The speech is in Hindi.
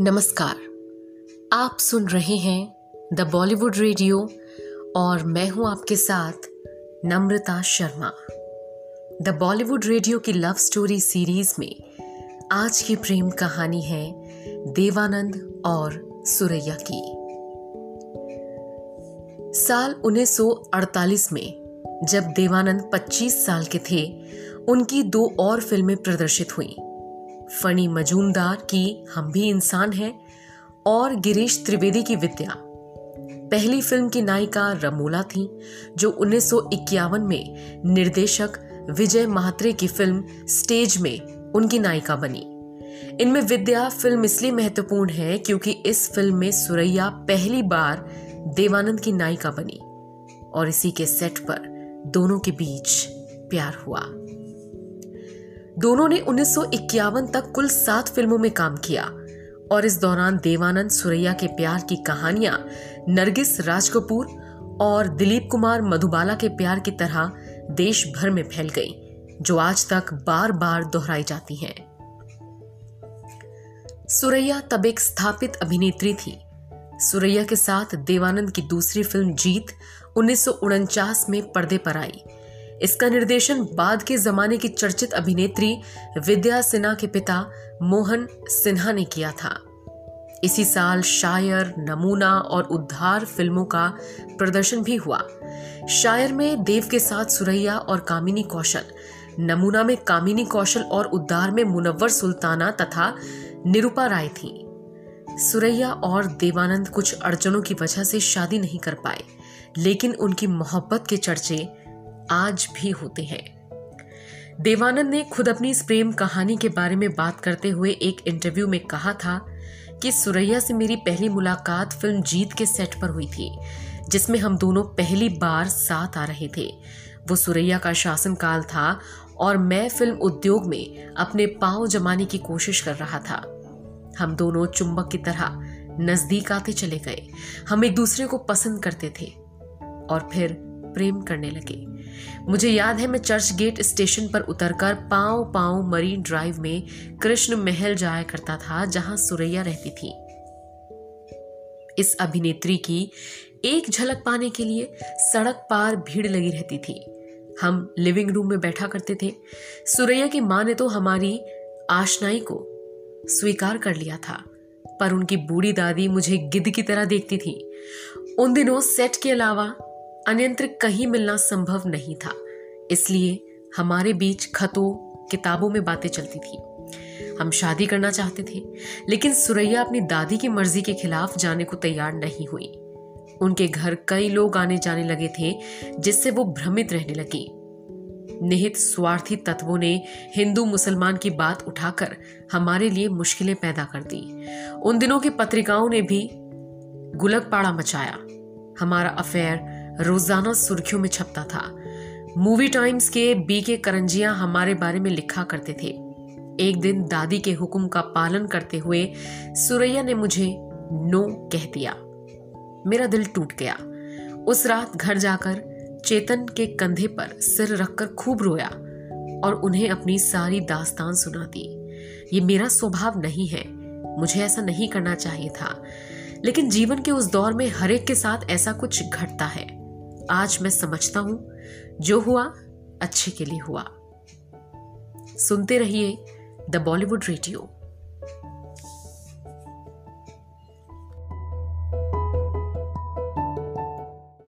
नमस्कार। आप सुन रहे हैं द बॉलीवुड रेडियो और मैं हूँ आपके साथ नम्रता शर्मा। द बॉलीवुड रेडियो की लव स्टोरी सीरीज़ में आज की प्रेम कहानी है देवानंद और सुरैया की। साल 1948 में जब देवानंद 25 साल के थे, उनकी दो और फ़िल्में प्रदर्शित हुईं। फनी मजूमदार की हम भी इंसान हैं और गिरीश त्रिवेदी की विद्या। पहली फ़िल्म की नायिका रमोला थी, जो 1951 में निर्देशक विजय महात्रे की फ़िल्म स्टेज में उनकी नायिका बनी। इनमें विद्या फ़िल्म इसलिए महत्वपूर्ण है क्योंकि इस फ़िल्म में सुरैया पहली बार देवानंद की नायिका बनी और इसी के सेट पर दोनों के बीच प्यार हुआ। दोनों ने उन्नीस सौ इक्यावन तक कुल सात फ़िल्मों में काम किया। और इस दौरान देवानंद सुरैया के प्यार की कहानियाँ नरगिस राज कपूर और दिलीप कुमार मधुबाला के प्यार की तरह देश भर में फैल गई, जो आज तक बार बार दोहराई जाती हैं। सुरैया तब एक स्थापित अभिनेत्री थी। सुरैया के साथ देवानंद की दूसरी फ़िल्म जीत उन्नीस सौ उनचास में पर्दे पर आई इसका निर्देशन बाद के जमाने की चर्चित अभिनेत्री विद्या सिन्हा के पिता मोहन सिन्हा ने किया था। इसी साल शायर, नमूना और उद्धार फ़िल्मों का प्रदर्शन भी हुआ। शायर में देव के साथ सुरैया और कामिनी कौशल, नमूना में कामिनी कौशल और उद्धार में मुनव्वर सुल्ताना तथा निरुपा राय थी। सुरैया और देवानंद कुछ अड़चनों की वजह से शादी नहीं कर पाए, लेकिन उनकी मोहब्बत के चर्चे आज भी होते हैं। देवानंद ने खुद अपनी इस प्रेम कहानी के बारे में बात करते हुए एक इंटरव्यू में कहा था कि सुरैया से मेरी पहली मुलाकात फ़िल्म जीत के सेट पर हुई थी, जिसमें हम दोनों पहली बार साथ आ रहे थे। वो सुरैया का शासनकाल था और मैं फ़िल्म उद्योग में अपने पाँव जमाने की कोशिश कर रहा था। हम दोनों चुंबक की तरह नज़दीक आते चले गए। हम एक दूसरे को पसंद करते थे और फिर प्रेम करने लगे। मुझे याद है मैं चर्च गेट स्टेशन पर उतरकर पाँव पाँव मरीन ड्राइव में कृष्ण महल जाया करता था, जहाँ सुरैया रहती थी। इस अभिनेत्री की एक झलक पाने के लिए सड़क पार भीड़ लगी रहती थी। हम लिविंग रूम में बैठा करते थे। सुरैया की माँ ने तो हमारी आशनाई को स्वीकार कर लिया था, पर उनकी बूढ़ी दादी मुझे गिद्ध की तरह देखती थी। उन दिनों सेट के अलावा अन्यंत्र कहीं मिलना संभव नहीं था। इसलिए हमारे बीच खतों, किताबों में बातें चलती थी। हम शादी करना चाहते थे, लेकिन सुरैया अपनी दादी की मर्ज़ी के खिलाफ जाने को तैयार नहीं हुई। उनके घर कई लोग आने जाने लगे थे, जिससे वो भ्रमित रहने लगी। निहित स्वार्थी तत्वों ने हिंदू मुसलमान की बात उठाकर हमारे लिए मुश्किलें पैदा कर दी। उन दिनों की पत्रिकाओं ने भी गुलक पाड़ा मचाया। हमारा अफेयर रोज़ाना सुर्खियों में छपता था। मूवी टाइम्स के बी के करंजिया हमारे बारे में लिखा करते थे। एक दिन दादी के हुक्म का पालन करते हुए सुरैया ने मुझे नो कह दिया। मेरा दिल टूट गया। उस रात घर जाकर चेतन के कंधे पर सिर रखकर खूब रोया और उन्हें अपनी सारी दास्तान सुना दी ये मेरा स्वभाव नहीं है। मुझे ऐसा नहीं करना चाहिए था। लेकिन जीवन के उस दौर में हरेक के साथ ऐसा कुछ घटता है। आज मैं समझता हूँ, जो हुआ, अच्छे के लिए हुआ। सुनते रहिए द बॉलीवुड रेडियो